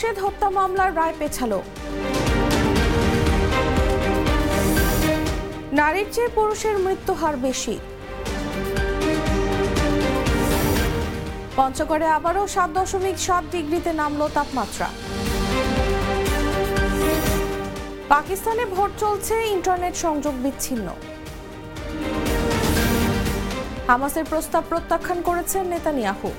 মোর্শেদ হত্যা মামলার রায় পেছালো। নারীর চেয়ে পুরুষের মৃত্যু হার বেশি। পঞ্চগড়ে আবারও সাত দশমিক সাত ডিগ্রিতে নামল তাপমাত্রা। পাকিস্তানে ভোট চলছে, ইন্টারনেট সংযোগ বিচ্ছিন্ন। হামাসের প্রস্তাব প্রত্যাখ্যান করেছেন নেতানিয়াহু।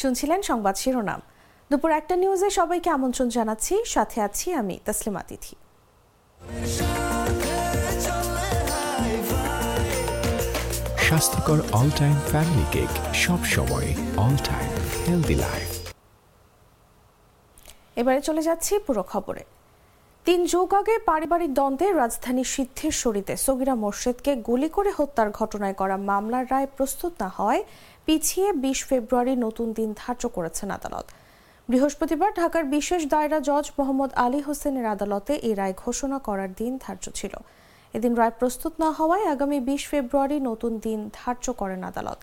শুনছিলেন সংবাদ শিরোনাম। দুপুর একটা নিউজে সবাইকে আমন্ত্রণ জানাচ্ছি। সাথে আছি আমি তাসলিমা তিথি। স্বাস্থ্যকর অল টাইম ফ্যামিলি কেক সব সময় অল টাইম হেলদি লাইফ এবারে চলে যাচ্ছি পুরো খবরে। তিন যুগ আগে পারিবারিক দ্বন্দ্বে রাজধানীর সিদ্ধেশ্বরীতে সগিরা মোর্শেদকে গুলি করে হত্যার ঘটনায় করা মামলার রায় প্রস্তুত না হয় পিছিয়ে বিশ ফেব্রুয়ারি নতুন দিন ধার্য করেছেন আদালত। বৃহস্পতিবার ঢাকার বিশেষ দায়রা জজ মোহাম্মদ আলী হোসেনের আদালতে এই রায় ঘোষণা করার দিন ধার্য ছিল। এদিন রায় প্রস্তুত না হওয়ায় আগামী বিশ ফেব্রুয়ারি নতুন দিন ধার্য করেন আদালত।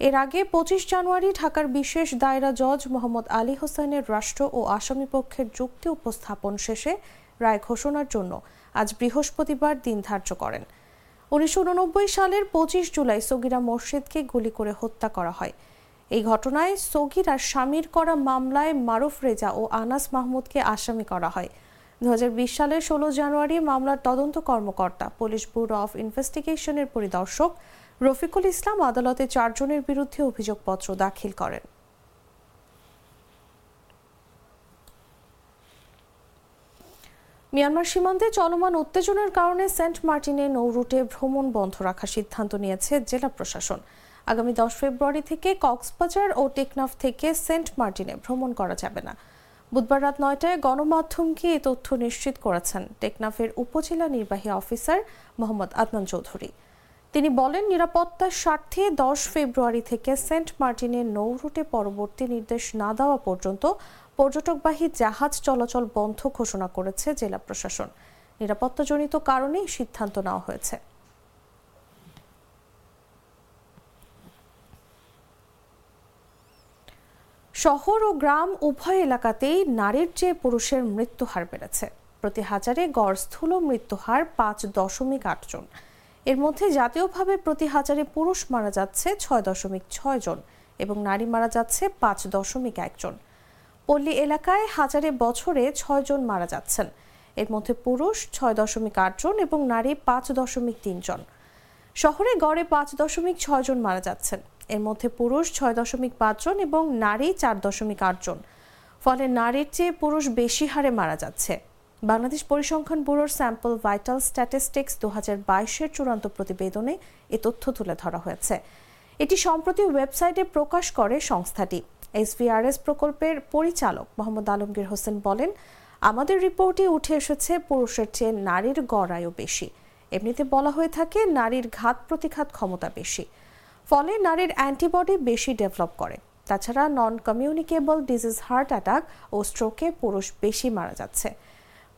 এর আগে পঁচিশ জানুয়ারি ঢাকার বিশেষ দায়রা জজ মোহাম্মদ আলী হোসেনের রাষ্ট্র ও আসামি পক্ষের যুক্তি উপস্থাপন শেষে রায় ঘোষণার জন্য আজ বৃহস্পতিবার দিন ধার্য করেন। উনিশশো উননব্বই সালের পঁচিশ জুলাই সগিরা মোর্শেদকে গুলি করে হত্যা করা হয়। এই ঘটনায় সগিরার স্বামীর করা মামলায় মারুফ রেজা ও আনাস মাহমুদকে আসামি করা হয়। দু হাজার বিশ সালের ষোলো জানুয়ারি মামলার তদন্ত কর্মকর্তা, পুলিশ ব্যুরো অফ ইনভেস্টিগেশনের পরিদর্শক রফিকুল ইসলাম আদালতে চারজনের বিরুদ্ধে অভিযোগপত্র দাখিল করেন। মিয়ানমার সীমান্তে চলমান উত্তেজনার কারণে সেন্ট মার্টিনে নৌরুটে ভ্রমণ বন্ধ রাখার সিদ্ধান্ত নিয়েছে জেলা প্রশাসন। আগামী দশ ফেব্রুয়ারি থেকে কক্সবাজার ও টেকনাফ থেকে সেন্ট মার্টিনে ভ্রমণ করা যাবে না। বুধবার রাত নয়টায় গণমাধ্যমকে এ তথ্য নিশ্চিত করেছেন টেকনাফের উপজেলা নির্বাহী অফিসার মোহাম্মদ আদনান চৌধুরী। তিনি বলেন, নিরাপত্তার স্বার্থে দশ ফেব্রুয়ারি থেকে সেন্ট মার্টিনের নৌ রুটে পরবর্তী নির্দেশ না দেওয়া পর্যন্ত পর্যটকবাহী জাহাজ চলাচল বন্ধ ঘোষণা করেছে জেলা প্রশাসন। নিরাপত্তাজনিত কারণে সিদ্ধান্ত নেওয়া হয়েছে। শহর ও গ্রাম উভয় এলাকাতেই নারীর চেয়ে পুরুষের মৃত্যু হার বেড়েছে। প্রতি হাজারে গড় স্থূল মৃত্যুহার পাঁচ দশমিক আট জন। এর মধ্যে জাতীয়ভাবে প্রতি হাজারে পুরুষ মারা যাচ্ছে ছয় দশমিক ছয় জন এবং নারী মারা যাচ্ছে পাঁচ দশমিক একজন পল্লী এলাকায় হাজারে বছরে ছয় জন মারা যাচ্ছেন। এর মধ্যে পুরুষ ছয় দশমিক আট জন এবং নারী পাঁচ দশমিক তিন জন। শহরে গড়ে পাঁচ দশমিক ছয় জন মারা যাচ্ছেন। এর মধ্যে পুরুষ ছয় দশমিক পাঁচ জন এবং নারী চার দশমিক আট জন। ফলে নারীর চেয়ে পুরুষ বেশি হারে মারা যাচ্ছে। বাংলাদেশ পরিসংখ্যান ব্যুরোর স্যাম্পল ভাইটাল স্ট্যাটিস্টিক্স দু হাজার বাইশের চূড়ান্ত প্রতিবেদনে এ তথ্য তুলে ধরা হয়েছে। এটি সম্প্রতি ওয়েবসাইটে প্রকাশ করে সংস্থাটি। এসভিআরএস প্রকল্পের পরিচালক মোহাম্মদ আলমগীর হোসেন বলেন, আমাদের রিপোর্টে উঠে এসেছে পুরুষের চেয়ে নারীর গড়ায়ও বেশি। এমনিতে বলা হয়ে থাকে নারীর ঘাত প্রতিঘাত ক্ষমতা বেশি। ফলে নারীর অ্যান্টিবডি বেশি ডেভেলপ করে। তাছাড়া non communicable disease heart attack ও স্ট্রোকে পুরুষ বেশি মারা যাচ্ছে।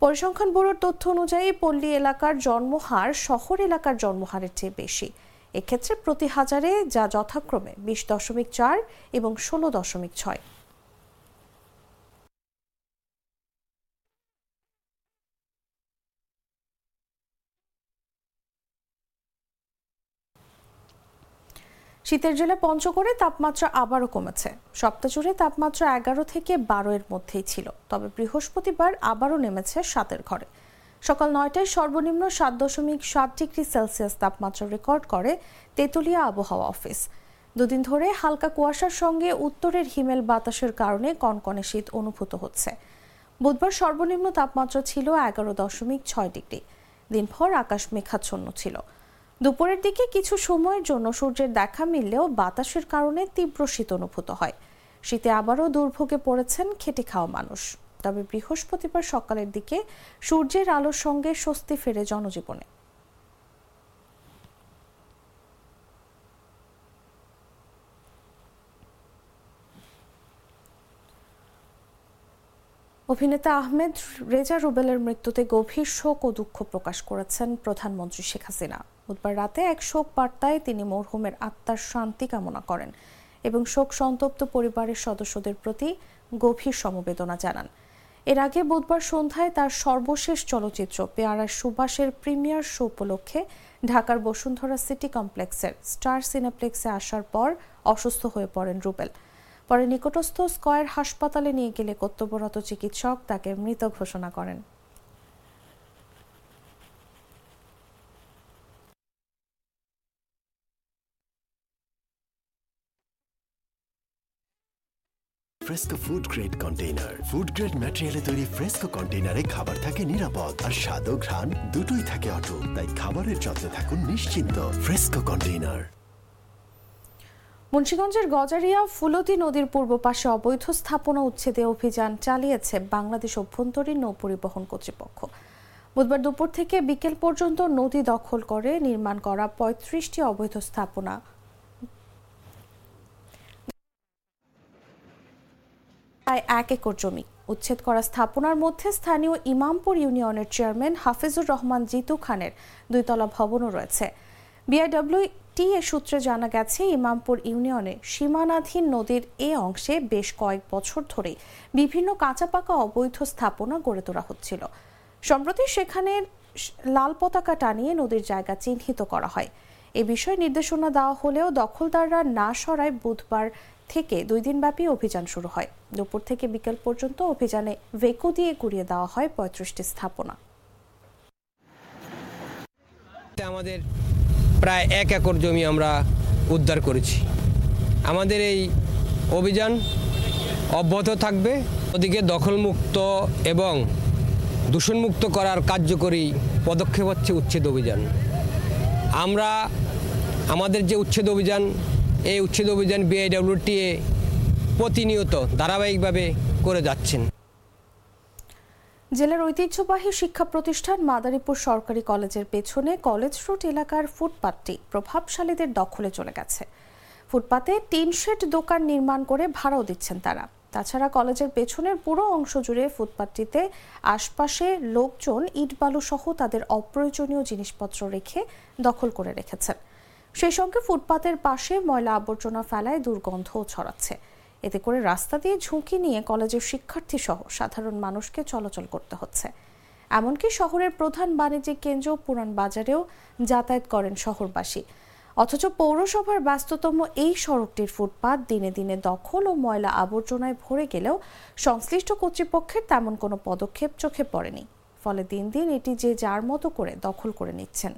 পরিসংখ্যান ব্যুরোর তথ্য অনুযায়ী পল্লী এলাকার জন্মহার শহর এলাকার জন্মহারের চেয়ে বেশি। এক্ষেত্রে প্রতি হাজারে, যা যথাক্রমে বিশ দশমিক চার এবং ষোলো দশমিক ছয়। শীতের জেলা পঞ্চগড়ে তাপমাত্রা আবারও কমেছে। সপ্তাহ জুড়ে তাপমাত্রা এগারো থেকে বারো এর মধ্যেই ছিল, তবে বৃহস্পতিবার আবারও নেমেছে সাতের ঘরে। সকাল নয়টায় সর্বনিম্ন সাত দশমিক সাত ডিগ্রি সেলসিয়াস তাপমাত্রা রেকর্ড করে তেঁতুলিয়া আবহাওয়া অফিস। দুদিন ধরে হালকা কুয়াশার সঙ্গে উত্তরের হিমেল বাতাসের কারণে কনকনে শীত অনুভূত হচ্ছে। বুধবার সর্বনিম্ন তাপমাত্রা ছিল এগারো দশমিক ছয় ডিগ্রি। দিনভর আকাশ মেঘাচ্ছন্ন ছিল। দুপুরের দিকে কিছু সময়ের জন্য সূর্যের দেখা মিললেও বাতাসের কারণে তীব্র শীত অনুভূত হয়। শীতে আবারও দুর্ভোগে পড়েছেন খেটে খাওয়া মানুষ। তবে বৃহস্পতিবার সকালের দিকে সূর্যের আলোর সঙ্গে স্বস্তি ফেরে জনজীবনে। অভিনেতা আহমেদ রেজা রুবেলের মৃত্যুতে গভীর শোক ও দুঃখ প্রকাশ করেছেন প্রধানমন্ত্রী শেখ হাসিনা। বুধবার রাতে এক শোক বার্তায় তিনি মরহুমের আত্মার শান্তি কামনা করেন এবং শোক সন্তপ্ত পরিবারের সদস্যদের প্রতি গভীর সমবেদনা জানান। এর আগে বুধবার সন্ধ্যায় তার সর্বশেষ চলচ্চিত্র পেয়ারার সুভাষের প্রিমিয়ার শো উপলক্ষে ঢাকার বসুন্ধরা সিটি কমপ্লেক্সের স্টার সিনেপ্লেক্সে আসার পর অসুস্থ হয়ে পড়েন রুবেল। পরে নিকটস্থ স্কয়ার হাসপাতালে নিয়ে গেলে কর্তব্যরত চিকিৎসক তাকে মৃত ঘোষণা করেন। Fresco food grade container food grade ম্যাটেরিয়ালে তৈরি ফ্রেস্কো কন্টেইনারে খাবার থাকে নিরাপদ আর স্বাদ ও ঘ্রাণ। দুটোই থাকে অটুট, তাই খাবারের যত্নে থাকুন নিশ্চিন্ত ফ্রেস্কো কন্টেইনার মুন্সীগঞ্জের গজারিয়া ফুলতি নদীর পূর্ব পাশে অবৈধ স্থাপনা উচ্ছেদে অভিযান চালিয়েছে বাংলাদেশ অভ্যন্তরীণ নৌ পরিবহন কর্তৃপক্ষ। বুধবার দুপুর থেকে বিকেল পর্যন্ত নদী দখল করে নির্মাণ করা পঁয়ত্রিশটি অবৈধ স্থাপনা প্রায় এক একর জমি। উচ্ছেদ করা স্থাপনার মধ্যে স্থানীয় ইমামপুর ইউনিয়নের চেয়ারম্যান হাফিজুর রহমান জিতু খানের দুইতলা ভবনও রয়েছে। বিআইডব্লিউ টি এ সূত্রে জানা গেছে, ইমামপুর ইউনিয়নে সীমানাধীন নদীর এ অংশে বেশ কয়েক বছর ধরে বিভিন্ন কাঁচা পাকা অবৈধ স্থাপনা গড়ে তোলা হচ্ছিল। সম্প্রতি সেখানে লাল পতাকা টানিয়ে নদীর জায়গা চিহ্নিত করা হয়। এ বিষয়ে নির্দেশনা দেওয়া হলেও দখলদাররা না সরায় বুধবার থেকে দুই দিনব্যাপী অভিযান শুরু হয়। দুপুর থেকে বিকেল পর্যন্ত অভিযানে ভেকো দিয়ে গুড়িয়ে দেওয়া হয় পঁয়ত্রিশটি স্থাপনা। আমাদের প্রায় এক একর জমি আমরা উদ্ধার করেছি। আমাদের এই অভিযান অব্যাহত থাকবে। ওদিকে দখলমুক্ত এবং দূষণমুক্ত করার কার্যকরী পদক্ষেপ হচ্ছে উচ্ছেদ অভিযান। আমরা আমাদের যে উচ্ছেদ অভিযান এই উচ্ছেদ অভিযান বিআইডব্লিউটিএ প্রতিনিয়ত ধারাবাহিকভাবে করে যাচ্ছেন। জেলার ঐতিহ্যবাহী শিক্ষা প্রতিষ্ঠান মাদারীপুর সরকারি কলেজের পেছনে কলেজ রোড এলাকার ফুটপাতটি প্রভাবশালীদের দখলে চলে গেছে। ফুটপাতে টিন শেড দোকান নির্মাণ করে ভাড়াও দিচ্ছেন তারা। তাছাড়া কলেজের পেছনের পুরো অংশ জুড়ে ফুটপাতটিতে আশপাশে লোকজন ইট বালু সহ তাদের অপ্রয়োজনীয় জিনিসপত্র রেখে দখল করে রেখেছেন। সেই সঙ্গে ফুটপাতের পাশে ময়লা আবর্জনা ফেলায় দুর্গন্ধও ছড়াচ্ছে। এতে করে রাস্তা দিয়ে ঝুঁকি নিয়ে কলেজের শিক্ষার্থী সহ সাধারণ মানুষকে চলাচল করতে হচ্ছে। এমনকি শহরের প্রধান বাণিজ্যিক কেন্দ্র পুরান বাজারেও যাতায়াত করেন শহরবাসী। অথচ পৌরসভার ব্যস্ততম এই সড়কটির ফুটপাত দিনে দিনে দখল ও ময়লা আবর্জনায় ভরে গেলেও সংশ্লিষ্ট কর্তৃপক্ষের তেমন কোনো পদক্ষেপ চোখে পড়েনি। ফলে দিন দিন এটি যে যার মতো করে দখল করে নিচ্ছেন।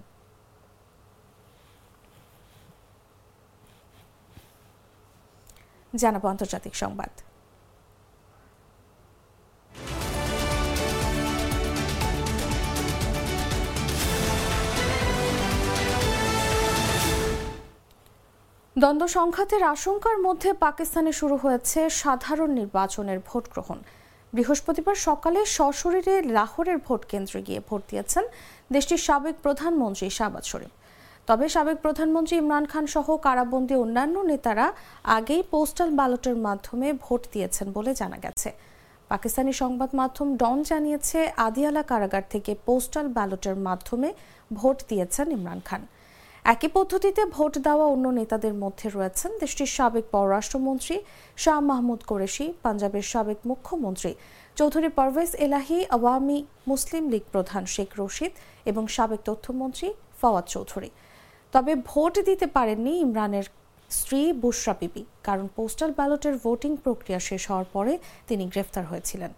জানাব আন্তর্জাতিক সংবাদ। দ্বন্দ্ব সংঘাতের আশঙ্কার মধ্যে পাকিস্তানে শুরু হয়েছে সাধারণ নির্বাচনের ভোট গ্রহণ। বৃহস্পতিবার সকালে সশরীরে লাহোরের ভোট কেন্দ্রে গিয়ে ভোট দিয়েছেন দেশটির সাবেক প্রধানমন্ত্রী শাহবাজ শরীফ। তবে সাবেক প্রধানমন্ত্রী ইমরান খান সহ কারাবন্দী অন্যান্য নেতারা আগেই পোস্টাল ব্যালটের মাধ্যমে ভোট দিয়েছেন বলে জানা গেছে। পাকিস্তানি সংবাদ মাধ্যম ডন জানিয়েছে, আদিয়ালা কারাগার থেকে পোস্টাল ব্যালটের মাধ্যমে ভোট দিয়েছেন ইমরান খান। একই পদ্ধতিতে ভোট দেওয়া অন্য নেতাদের মধ্যে রয়েছেন দেশটির সাবেক পররাষ্ট্রমন্ত্রী শাহ মাহমুদ কোরেশি, পাঞ্জাবের সাবেক মুখ্যমন্ত্রী চৌধুরী পারভেজ এলাহি, আওয়ামী মুসলিম লীগ প্রধান শেখ রশিদ এবং সাবেক তথ্যমন্ত্রী ফওয়াদ চৌধুরী। তবে ভোট দিতে পারেননি ইমরানের স্ত্রী বুশরা বিবি, কারণ পোস্টাল ব্যালটের ভোটিং প্রক্রিয়া শেষ হওয়ার পরে তিনি গ্রেফতার হয়েছিলেন।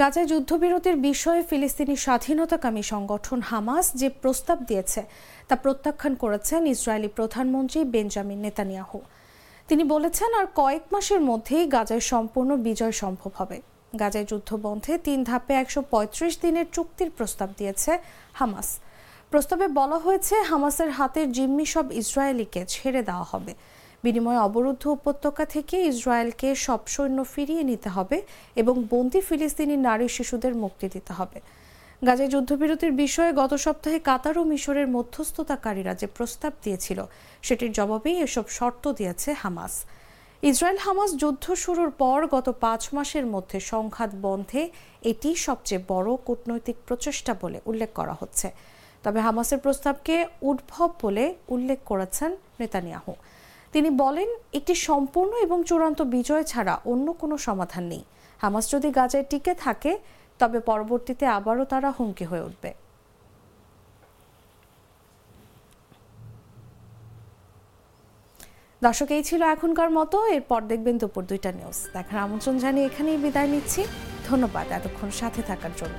গাজায় যুদ্ধবিরতির বিষয়ে ফিলিস্তিনি স্বাধীনতাকামী সংগঠন হামাস যে প্রস্তাব দিয়েছে, তা প্রত্যাখ্যান করেছেন ইসরায়েলি প্রধানমন্ত্রী বেঞ্জামিন নেতানিয়াহু। তিনি বলেছেন, আর কয়েক মাসের মধ্যেই গাজায় সম্পূর্ণ বিজয় সম্ভব হবে। গাজায় যুদ্ধ বন্ধে তিন ধাপে একশো পঁয়ত্রিশ দিনের চুক্তির প্রস্তাব দিয়েছে হামাস। প্রস্তাবে বলা হয়েছে, হামাসের হাতের জিম্মি সব ইসরায়েলিকে ছেড়ে দেওয়া হবে। বিনিময়ে অবরুদ্ধ উপত্যকা থেকে ইসরায়েলকে সব সৈন্য ফিরিয়ে নিতে হবে এবং বন্দি ফিলিস্তিনি নারী শিশুদের মুক্তি দিতে হবে। গাজায় যুদ্ধবিরতির বিষয়ে গত সপ্তাহে কাতার ও মিশরের মধ্যস্থতাকারীরা যে প্রস্তাব দিয়েছিল, সেটির জবাবেই এসব শর্ত দিয়েছে হামাস। ইসরায়েল হামাস যুদ্ধ শুরুর পর গত পাঁচ মাসের মধ্যে সংঘাত বন্ধে এটি সবচেয়ে বড় কূটনৈতিক প্রচেষ্টা বলে উল্লেখ করা হচ্ছে। তবে হামাসের প্রস্তাবকে উদ্ভব বলে উল্লেখ করেছেন নেতানিয়াহু। তিনি বলেন, একটি সম্পূর্ণ এবং চূড়ান্ত বিজয় ছাড়া অন্য কোনো সমাধান নেই। হামাস যদি গাজায় টিকে থাকে, তবে পরবর্তীতে আবারও তারা হুমকি হয়ে উঠবে। দর্শক, এই ছিল এখনকার মতো। এরপর দেখবেন দুপুর দুইটা নিউজ। দেখার আমন্ত্রণ জানিয়ে এখানেই বিদায় নিচ্ছি। ধন্যবাদ এতক্ষণ সাথে থাকার জন্য।